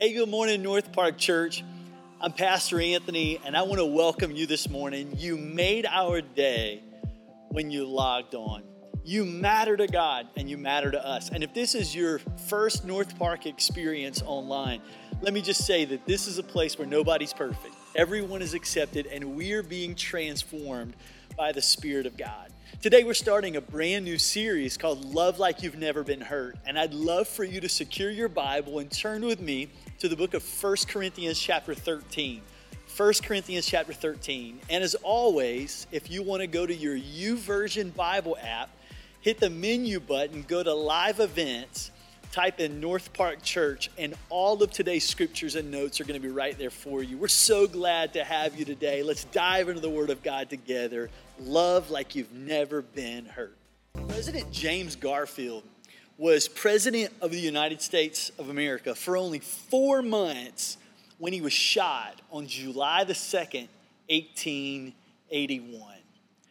Hey, good morning, North Park Church. I'm Pastor Anthony, and I want to welcome you this morning. You made our day when you logged on. You matter to God and you matter to us. And if this is your first North Park experience online, let me just say that this is a place where nobody's perfect. Everyone is accepted, and we are being transformed by the Spirit of God. Today, we're starting a brand new series called Love Like You've Never Been Hurt. And I'd love for you to secure your Bible and turn with me to the book of 1 Corinthians, chapter 13. 1 Corinthians, chapter 13. And as always, if you want to go to your YouVersion Bible app, hit the menu button, go to live events, type in North Park Church, and all of today's scriptures and notes are going to be right there for you. We're so glad to have you today. Let's dive into the Word of God together. Love like you've never been hurt. President James Garfield was president of the United States of America for only four months when he was shot on July the 2nd, 1881.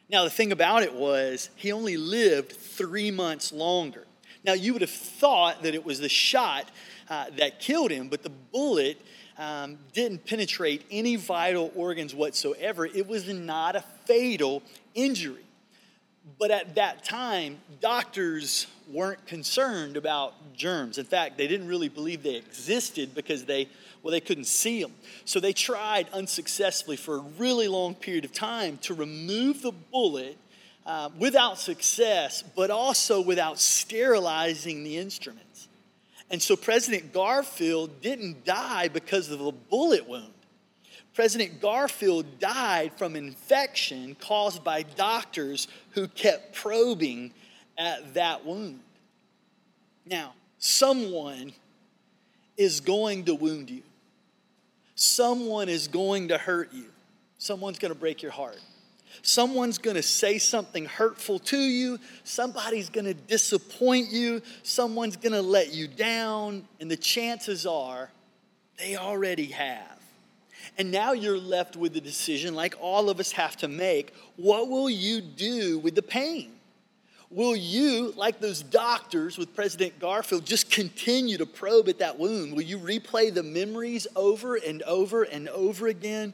Now, the thing about it was, he only lived three months longer. Now, you would have thought that it was the shot uh, that killed him, but the bullet um, didn't penetrate any vital organs whatsoever. It was not a fatal injury. But at that time, doctors weren't concerned about germs. In fact, they didn't really believe they existed because they, well, they couldn't see them. So they tried unsuccessfully for a really long period of time to remove the bullet uh, without success, but also without sterilizing the instruments. And so President Garfield didn't die because of a bullet wound. President Garfield died from infection caused by doctors who kept probing at that wound. Now, someone is going to wound you, someone is going to hurt you, someone's going to break your heart. Someone's going to say something hurtful to you. Somebody's going to disappoint you. Someone's going to let you down. And the chances are they already have. And now you're left with the decision, like all of us have to make what will you do with the pain? Will you, like those doctors with President Garfield, just continue to probe at that wound? Will you replay the memories over and over and over again?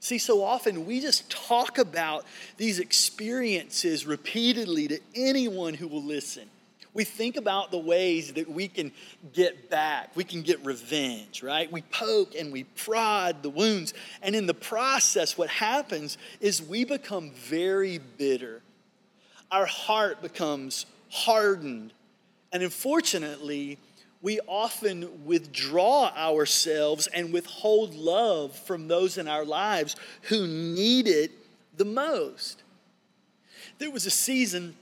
See, so often we just talk about these experiences repeatedly to anyone who will listen. We think about the ways that we can get back, we can get revenge, right? We poke and we prod the wounds. And in the process, what happens is we become very bitter. Our heart becomes hardened. And unfortunately, we often withdraw ourselves and withhold love from those in our lives who need it the most. There was a season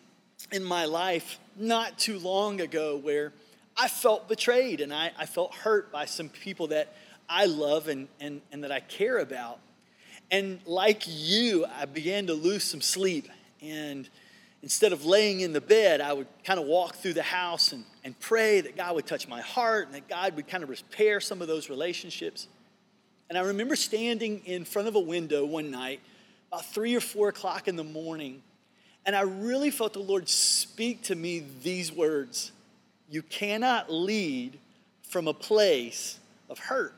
in my life not too long ago where I felt betrayed and I, I felt hurt by some people that I love and, and, and that I care about. And like you, I began to lose some sleep. And instead of laying in the bed, I would kind of walk through the house and, and pray that God would touch my heart and that God would kind of repair some of those relationships. And I remember standing in front of a window one night, about three or four o'clock in the morning, and I really felt the Lord speak to me these words You cannot lead from a place of hurt.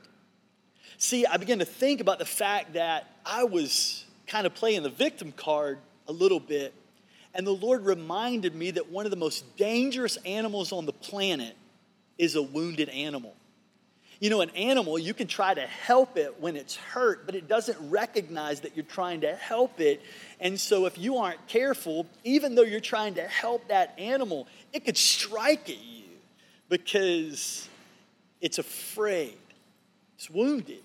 See, I began to think about the fact that I was kind of playing the victim card a little bit and the Lord reminded me that one of the most dangerous animals on the planet is a wounded animal. You know, an animal, you can try to help it when it's hurt, but it doesn't recognize that you're trying to help it. And so, if you aren't careful, even though you're trying to help that animal, it could strike at you because it's afraid, it's wounded.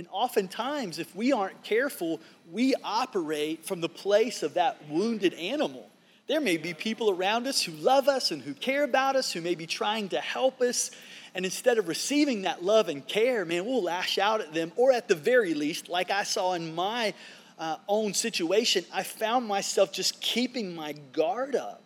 And oftentimes, if we aren't careful, we operate from the place of that wounded animal. There may be people around us who love us and who care about us, who may be trying to help us. And instead of receiving that love and care, man, we'll lash out at them. Or at the very least, like I saw in my uh, own situation, I found myself just keeping my guard up.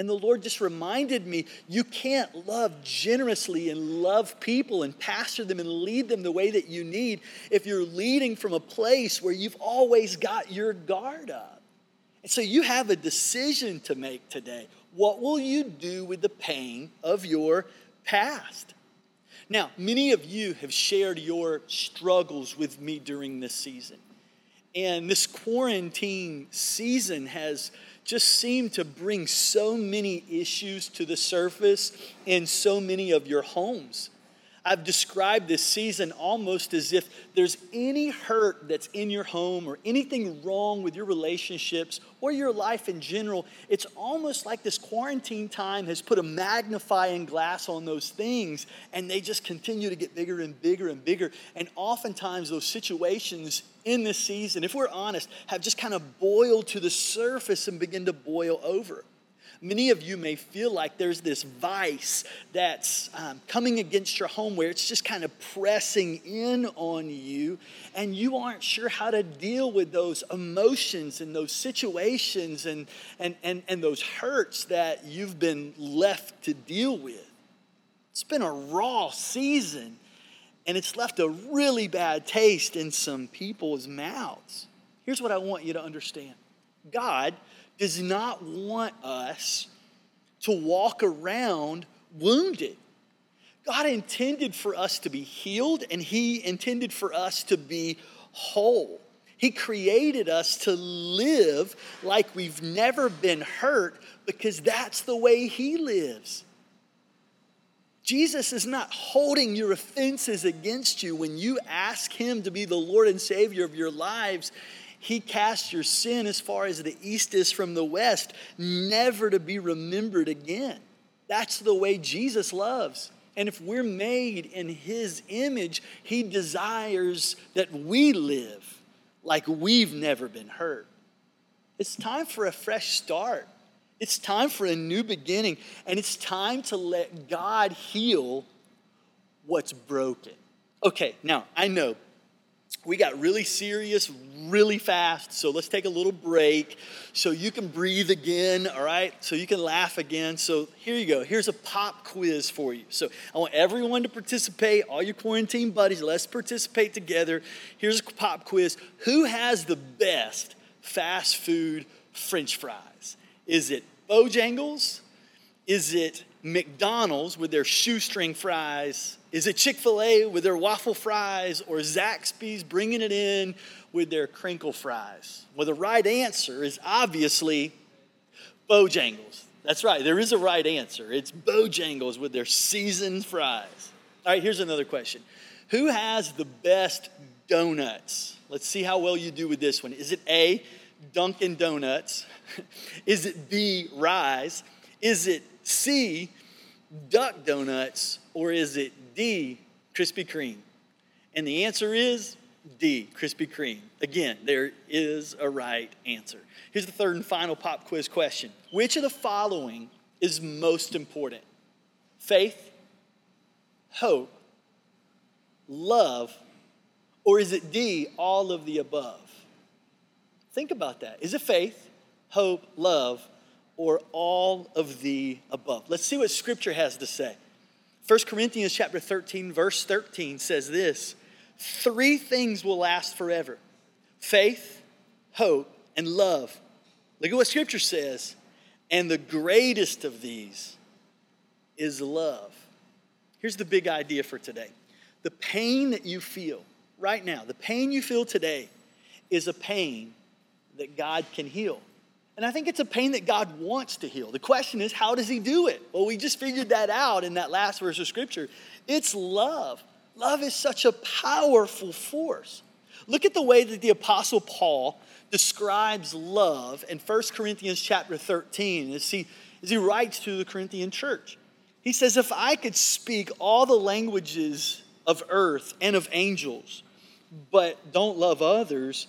And the Lord just reminded me you can't love generously and love people and pastor them and lead them the way that you need if you're leading from a place where you've always got your guard up. And so you have a decision to make today. What will you do with the pain of your past? Now, many of you have shared your struggles with me during this season. And this quarantine season has just seem to bring so many issues to the surface in so many of your homes. I've described this season almost as if there's any hurt that's in your home or anything wrong with your relationships or your life in general. It's almost like this quarantine time has put a magnifying glass on those things and they just continue to get bigger and bigger and bigger. And oftentimes, those situations in this season, if we're honest, have just kind of boiled to the surface and begin to boil over. Many of you may feel like there's this vice that's um, coming against your home where it's just kind of pressing in on you, and you aren't sure how to deal with those emotions and those situations and, and, and, and those hurts that you've been left to deal with. It's been a raw season, and it's left a really bad taste in some people's mouths. Here's what I want you to understand God does not want us to walk around wounded. God intended for us to be healed and He intended for us to be whole. He created us to live like we've never been hurt because that's the way He lives. Jesus is not holding your offenses against you when you ask Him to be the Lord and Savior of your lives. He casts your sin as far as the east is from the west, never to be remembered again. That's the way Jesus loves. And if we're made in His image, He desires that we live like we've never been hurt. It's time for a fresh start. It's time for a new beginning. And it's time to let God heal what's broken. Okay, now I know we got really serious really fast. So let's take a little break so you can breathe again, all right? So you can laugh again. So here you go. Here's a pop quiz for you. So I want everyone to participate, all your quarantine buddies, let's participate together. Here's a pop quiz. Who has the best fast food french fries? Is it Bojangles? Is it McDonald's with their shoestring fries? Is it Chick fil A with their waffle fries? Or Zaxby's bringing it in with their crinkle fries? Well, the right answer is obviously Bojangles. That's right, there is a right answer. It's Bojangles with their seasoned fries. All right, here's another question Who has the best donuts? Let's see how well you do with this one. Is it A, Dunkin' Donuts? is it B, Rise? Is it C, Duck Donuts? Or is it D, Krispy Kreme? And the answer is D, Krispy Kreme. Again, there is a right answer. Here's the third and final pop quiz question Which of the following is most important? Faith, hope, love, or is it D, all of the above? Think about that. Is it faith, hope, love, or all of the above? Let's see what Scripture has to say. 1 Corinthians chapter 13, verse 13 says this Three things will last forever faith, hope, and love. Look at what Scripture says. And the greatest of these is love. Here's the big idea for today the pain that you feel right now, the pain you feel today, is a pain that God can heal. And I think it's a pain that God wants to heal. The question is, how does He do it? Well, we just figured that out in that last verse of Scripture. It's love. Love is such a powerful force. Look at the way that the apostle Paul describes love in 1 Corinthians chapter 13 as he, as he writes to the Corinthian church. He says, If I could speak all the languages of earth and of angels, but don't love others,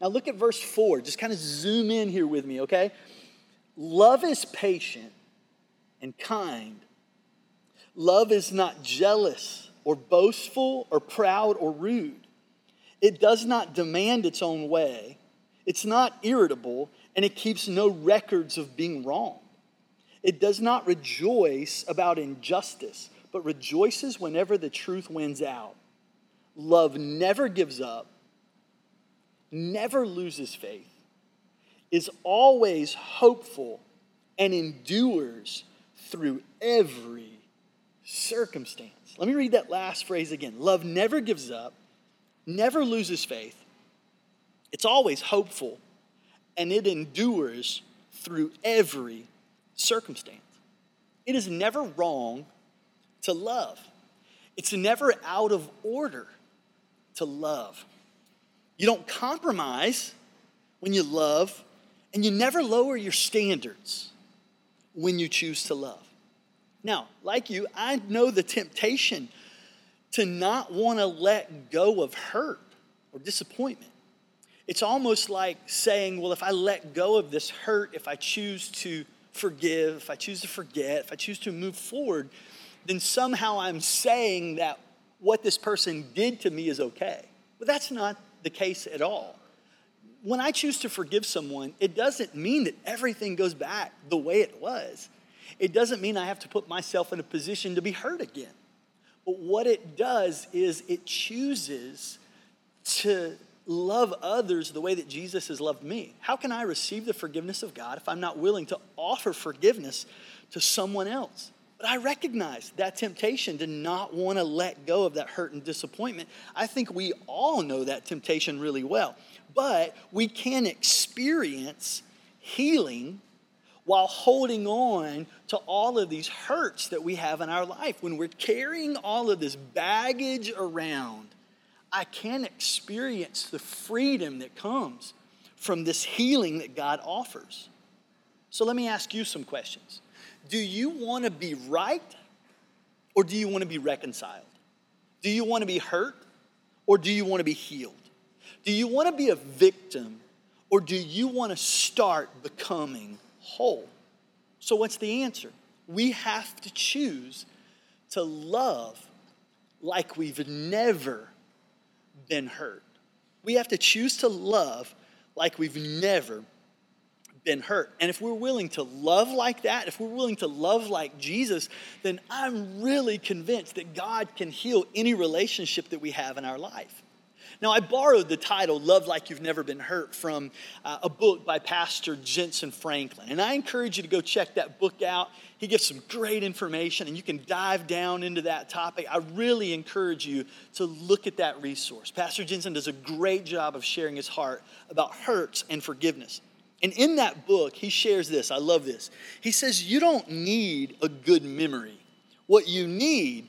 Now look at verse 4. Just kind of zoom in here with me, okay? Love is patient and kind. Love is not jealous or boastful or proud or rude. It does not demand its own way. It's not irritable, and it keeps no records of being wrong. It does not rejoice about injustice, but rejoices whenever the truth wins out. Love never gives up, never loses faith, is always hopeful, and endures through every circumstance. Let me read that last phrase again. Love never gives up, never loses faith, it's always hopeful, and it endures through every circumstance. It is never wrong to love, it's never out of order to love. You don't compromise when you love, and you never lower your standards when you choose to love. Now, like you, I know the temptation to not want to let go of hurt or disappointment. It's almost like saying, well, if I let go of this hurt, if I choose to forgive, if I choose to forget, if I choose to move forward, then somehow I'm saying that what this person did to me is okay. But that's not the case at all. When I choose to forgive someone, it doesn't mean that everything goes back the way it was it doesn't mean I have to put myself in a position to be hurt again. But what it does is it chooses to love others the way that Jesus has loved me. How can I receive the forgiveness of God if I'm not willing to offer forgiveness to someone else? But I recognize that temptation to not want to let go of that hurt and disappointment. I think we all know that temptation really well. But we can experience healing while holding on to all of these hurts that we have in our life. When we're carrying all of this baggage around, I can experience the freedom that comes from this healing that God offers. So let me ask you some questions. Do you want to be right or do you want to be reconciled? Do you want to be hurt or do you want to be healed? Do you want to be a victim or do you want to start becoming whole. So, what's the answer? We have to choose to love like we've never been hurt. We have to choose to love like we've never been hurt. And if we're willing to love like that, if we're willing to love like Jesus, then I'm really convinced that God can heal any relationship that we have in our life. Now, I borrowed the title, Love Like You've Never Been Hurt, from uh, a book by Pastor Jentezen Franklin. And I encourage you to go check that book out. He gives some great information, and you can dive down into that topic. I really encourage you to look at that resource. Pastor Jentezen does a great job of sharing his heart about hurts and forgiveness. And in that book, he shares this. I love this. He says, You don't need a good memory. What you need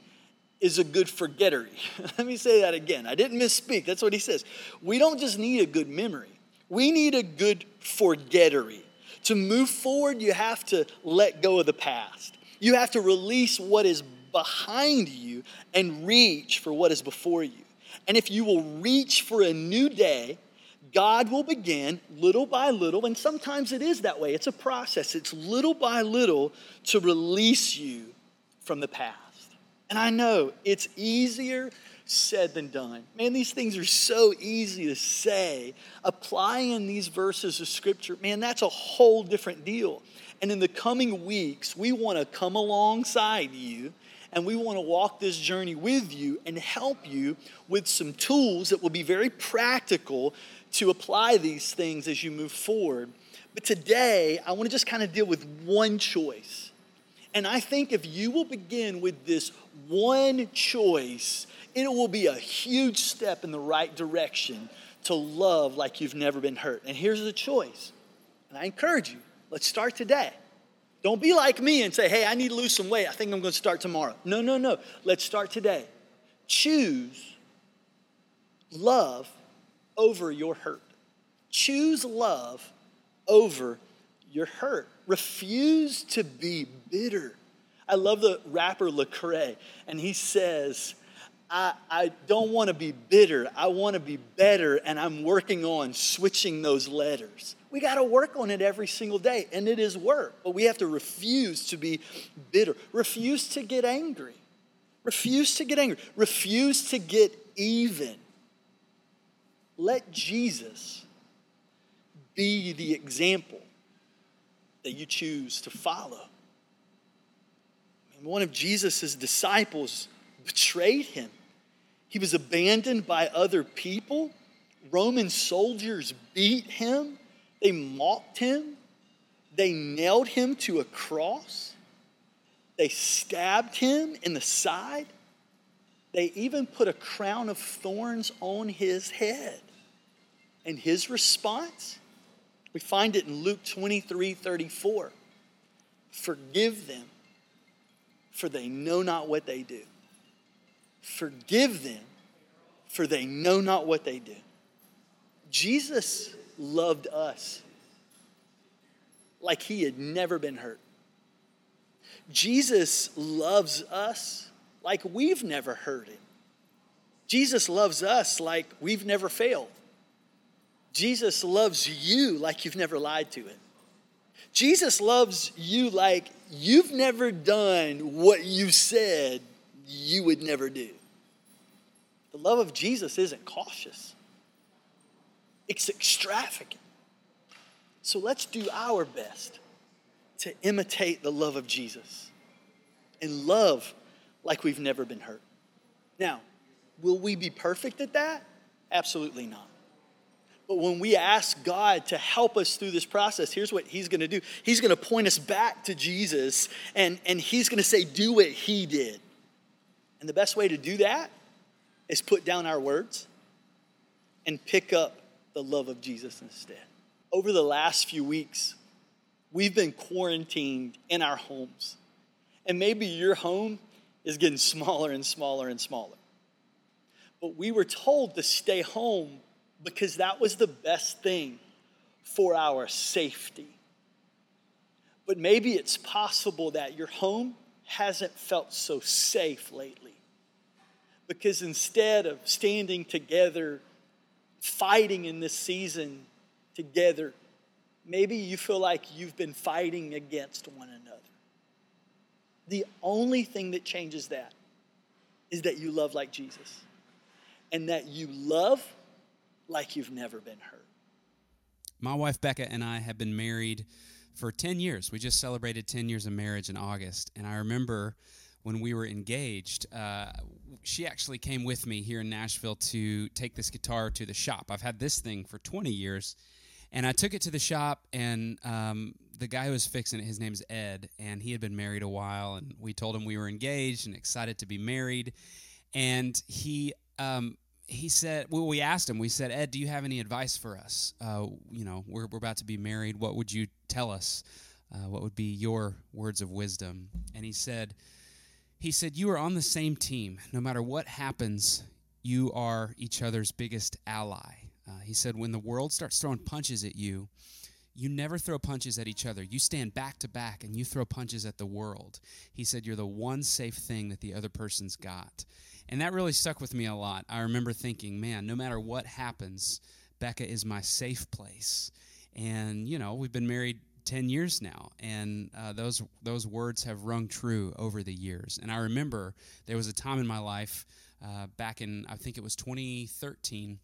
is a good forgettery. Let me say that again. I didn't misspeak. That's what he says. We don't just need a good memory, we need a good forgettery. To move forward, you have to let go of the past. You have to release what is behind you and reach for what is before you. And if you will reach for a new day, God will begin little by little, and sometimes it is that way. It's a process. It's little by little to release you from the past. And I know it's easier said than done. Man, these things are so easy to say. Applying these verses of scripture, man, that's a whole different deal. And in the coming weeks, we want to come alongside you and we want to walk this journey with you and help you with some tools that will be very practical to apply these things as you move forward. But today, I want to just kind of deal with one choice. And I think if you will begin with this one choice, it will be a huge step in the right direction to love like you've never been hurt. And here's the choice. And I encourage you, let's start today. Don't be like me and say, hey, I need to lose some weight. I think I'm going to start tomorrow. No, no, no. Let's start today. Choose love over your hurt. Choose love over your hurt. Refuse to be bitter. I love the rapper Lecrae, and he says, I, I don't want to be bitter. I want to be better, and I'm working on switching those letters. We got to work on it every single day, and it is work, but we have to refuse to be bitter, refuse to get angry, Refuse to get angry. Refuse to get even. Let Jesus be the example that you choose to follow. one of Jesus' disciples betrayed him. He was abandoned by other people. Roman soldiers beat him. They mocked him. They nailed him to a cross. They stabbed him in the side. They even put a crown of thorns on his head. And his response, we find it in Luke 23 34. Forgive them, for they know not what they do. Forgive them, for they know not what they do. Jesus loved us like he had never been hurt. Jesus loves us like we've never hurt him. Jesus loves us like we've never failed. Jesus loves you like you've never lied to him. Jesus loves you like you've never done what you said you would never do. The love of Jesus isn't cautious, it's extravagant. So let's do our best to imitate the love of Jesus and love like we've never been hurt. Now, will we be perfect at that? Absolutely not. But when we ask God to help us through this process, here's what He's gonna do He's gonna point us back to Jesus and, and He's gonna say, Do what He did. And the best way to do that is put down our words and pick up the love of Jesus instead over the last few weeks, we've been quarantined in our homes. And maybe your home is getting smaller and smaller and smaller. But we were told to stay home because that was the best thing for our safety. But maybe it's possible that your home hasn't felt so safe lately. Because instead of standing together, fighting in this season, together, maybe you feel like you've been fighting against one another. The only thing that changes that is that you love like Jesus and that you love like you've never been hurt. My wife Becca and I have been married for 10 years. We just celebrated 10 years of marriage in August. And I remember when we were engaged, uh, she actually came with me here in Nashville to take this guitar to the shop. I've had this thing for 20 years and I took it to the shop, and um, the guy who was fixing it, his name's Ed, and he had been married a while. And we told him we were engaged and excited to be married. And he um, he said, well, we asked him, we said, Ed, do you have any advice for us? Uh, you know, we're, we're about to be married. What would you tell us? Uh, what would be your words of wisdom? And he said, he said, you are on the same team. No matter what happens, you are each other's biggest ally. Uh, he said, when the world starts throwing punches at you, you never throw punches at each other. You stand back to back and you throw punches at the world. He said, You're the one safe thing that the other person's got. And that really stuck with me a lot. I remember thinking, man, no matter what happens, Becca is my safe place. And, you know, we've been married 10 years now and uh, those those words have rung true over the years and i remember there was a time in my life uh, back in i think it was 2013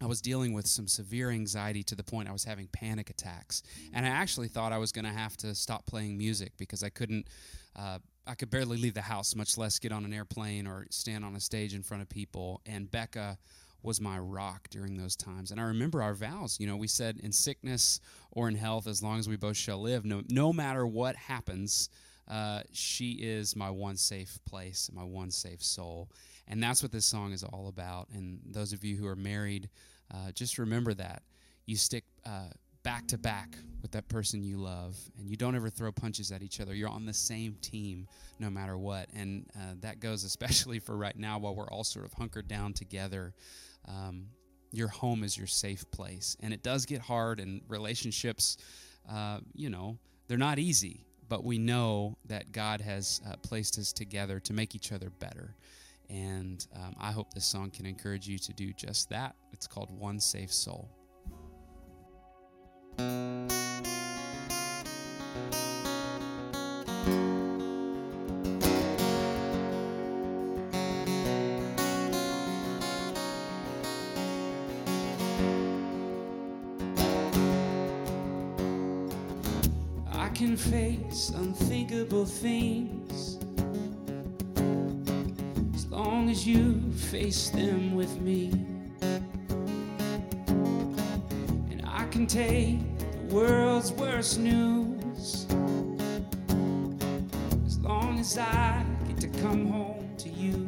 I was dealing with some severe anxiety to the point I was having panic attacks. And I actually thought I was going to have to stop playing music because I couldn't, uh, I could barely leave the house, much less get on an airplane or stand on a stage in front of people. And Becca was my rock during those times. And I remember our vows. You know, we said in sickness or in health, as long as we both shall live, no, no matter what happens, uh, she is my one safe place, my one safe soul. And that's what this song is all about. And those of you who are married, uh, just remember that. You stick uh, back to back with that person you love, and you don't ever throw punches at each other. You're on the same team no matter what. And uh, that goes especially for right now while we're all sort of hunkered down together. Um, your home is your safe place. And it does get hard, and relationships, uh, you know, they're not easy but we know that God has uh, placed us together to make each other better. And um, I hope this song can encourage you to do just that. It's called One Safe Soul. I can face unthinkable things as long as you face them with me. Can take the world's worst news as long as I get to come home to you.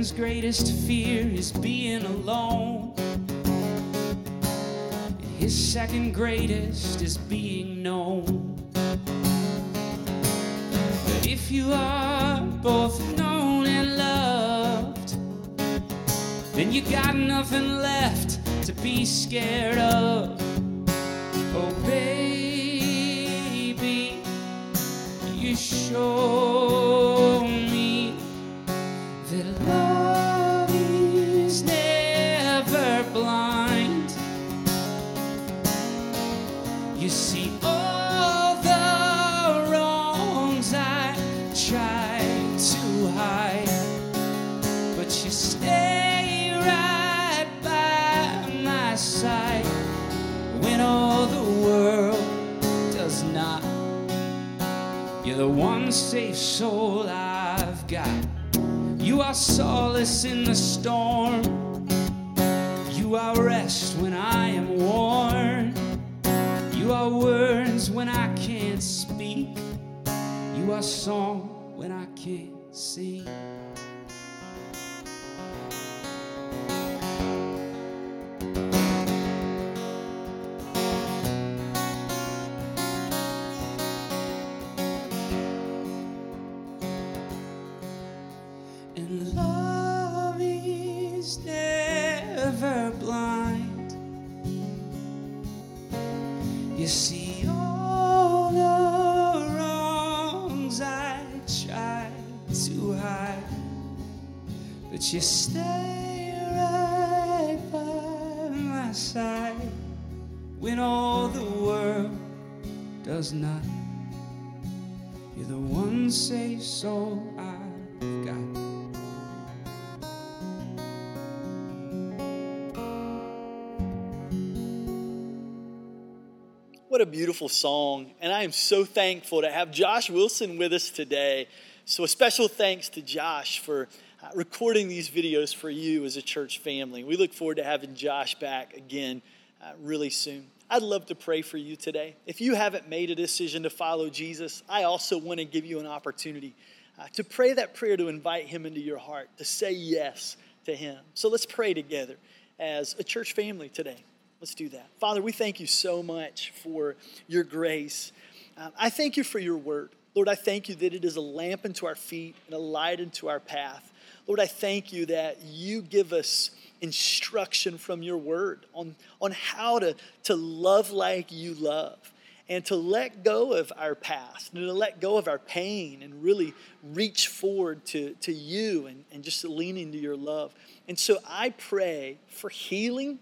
Man's greatest fear is being alone. His second greatest is being known. But if you are both known and loved, then you got nothing left to be scared of. Oh, baby, you show the one safe soul I've got. You are solace in the storm. You are rest when I am worn. You are words when I can't speak. You are song when I can't sing. But you stay right by my side when all the world does not. You're the one safe soul I've got. What a beautiful song. And I am so thankful to have Josh Wilson with us today. So, a special thanks to Josh for recording these videos for you as a church family. We look forward to having Josh back again uh, really soon. I'd love to pray for you today. If you haven't made a decision to follow Jesus, I also want to give you an opportunity uh, to pray that prayer to invite Him into your heart, to say yes to Him. So, let's pray together as a church family today. Let's do that. Father, we thank you so much for your grace. I thank you for your word. Lord, I thank you that it is a lamp unto our feet and a light unto our path. Lord, I thank you that you give us instruction from your word on, on how to, to love like you love and to let go of our past and to let go of our pain and really reach forward to, to you and, and just lean into your love. And so I pray for healing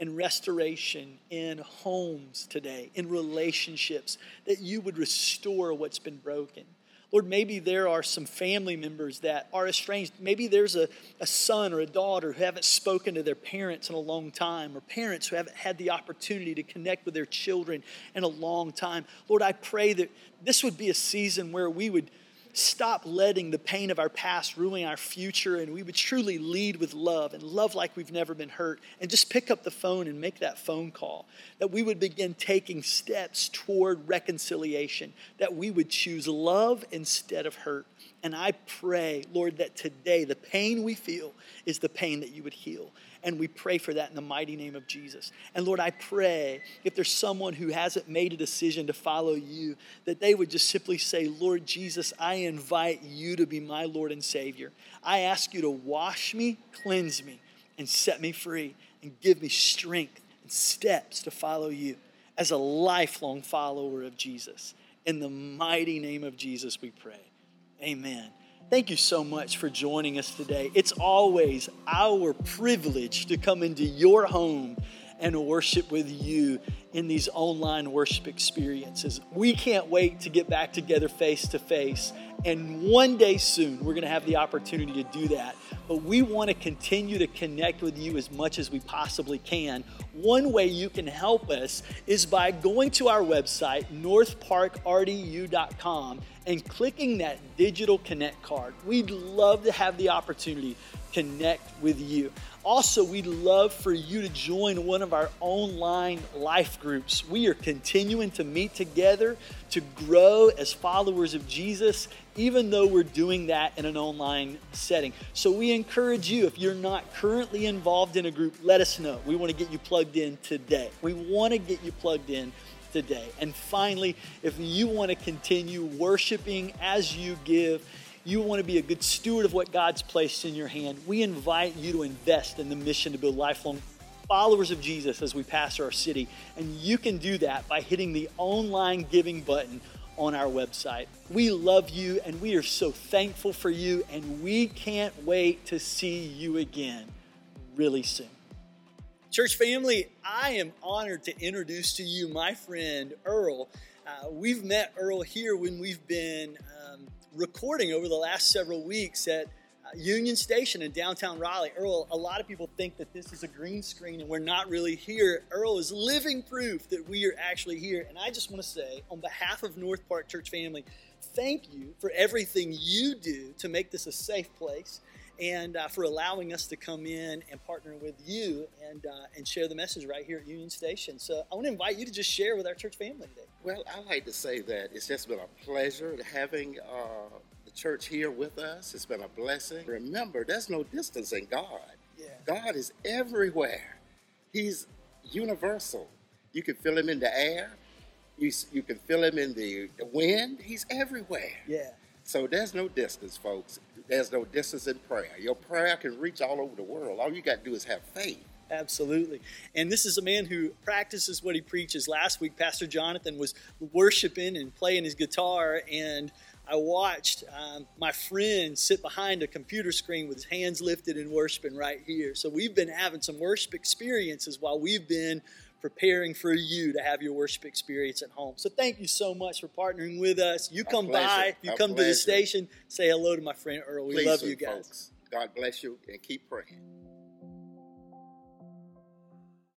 and restoration in homes today, in relationships, that you would restore what's been broken. Lord, maybe there are some family members that are estranged. Maybe there's a, a son or a daughter who haven't spoken to their parents in a long time, or parents who haven't had the opportunity to connect with their children in a long time. Lord, I pray that this would be a season where we would stop letting the pain of our past ruin our future and we would truly lead with love and love like we've never been hurt and just pick up the phone and make that phone call that we would begin taking steps toward reconciliation that we would choose love instead of hurt And I pray, Lord, that today the pain we feel is the pain that you would heal. And we pray for that in the mighty name of Jesus. And Lord, I pray if there's someone who hasn't made a decision to follow you, that they would just simply say, Lord Jesus, I invite you to be my Lord and Savior. I ask you to wash me, cleanse me, and set me free, and give me strength and steps to follow you as a lifelong follower of Jesus. In the mighty name of Jesus, we pray. Amen. Thank you so much for joining us today. It's always our privilege to come into your home and worship with you in these online worship experiences. We can't wait to get back together face to face. And one day soon, we're going to have the opportunity to do that. But we want to continue to connect with you as much as we possibly can. One way you can help us is by going to our website, northparkrdu.com, and clicking that digital connect card. We'd love to have the opportunity connect with you. Also, we'd love for you to join one of our online life groups. We are continuing to meet together to grow as followers of Jesus, even though we're doing that in an online setting. So, we encourage you, if you're not currently involved in a group, let us know. We want to get you plugged in today. We want to get you plugged in today. And finally, if you want to continue worshiping as you give, you want to be a good steward of what God's placed in your hand, we invite you to invest in the mission to build lifelong followers of Jesus as we pastor our city. And you can do that by hitting the online giving button on our website. We love you and we are so thankful for you, and we can't wait to see you again really soon. Church family, I am honored to introduce to you my friend Earl. Uh, we've met Earl here when we've been um, recording over the last several weeks at uh, Union Station in downtown Raleigh. Earl, a lot of people think that this is a green screen and we're not really here. Earl is living proof that we are actually here. And I just want to say, on behalf of North Park Church family, thank you for everything you do to make this a safe place and uh, for allowing us to come in and partner with you and, uh, and share the message right here at Union Station. So I want to invite you to just share with our church family today. Well, I like to say that it's just been a pleasure having uh, the church here with us. It's been a blessing. Remember, there's no distance in God. Yeah. God is everywhere. He's universal. You can feel him in the air. You, you can feel him in the, the wind. He's everywhere. Yeah. So there's no distance, folks. There's no distance in prayer. Your prayer can reach all over the world. All you got to do is have faith. Absolutely. And this is a man who practices what he preaches. Last week, Pastor Jonathan was worshiping and playing his guitar, and I watched um, my friend sit behind a computer screen with his hands lifted and worshiping right here. So we've been having some worship experiences while we've been preparing for you to have your worship experience at home. So thank you so much for partnering with us. You come by, you come to the station, say hello to my friend Earl. We Please love you guys. Folks. God bless you and keep praying.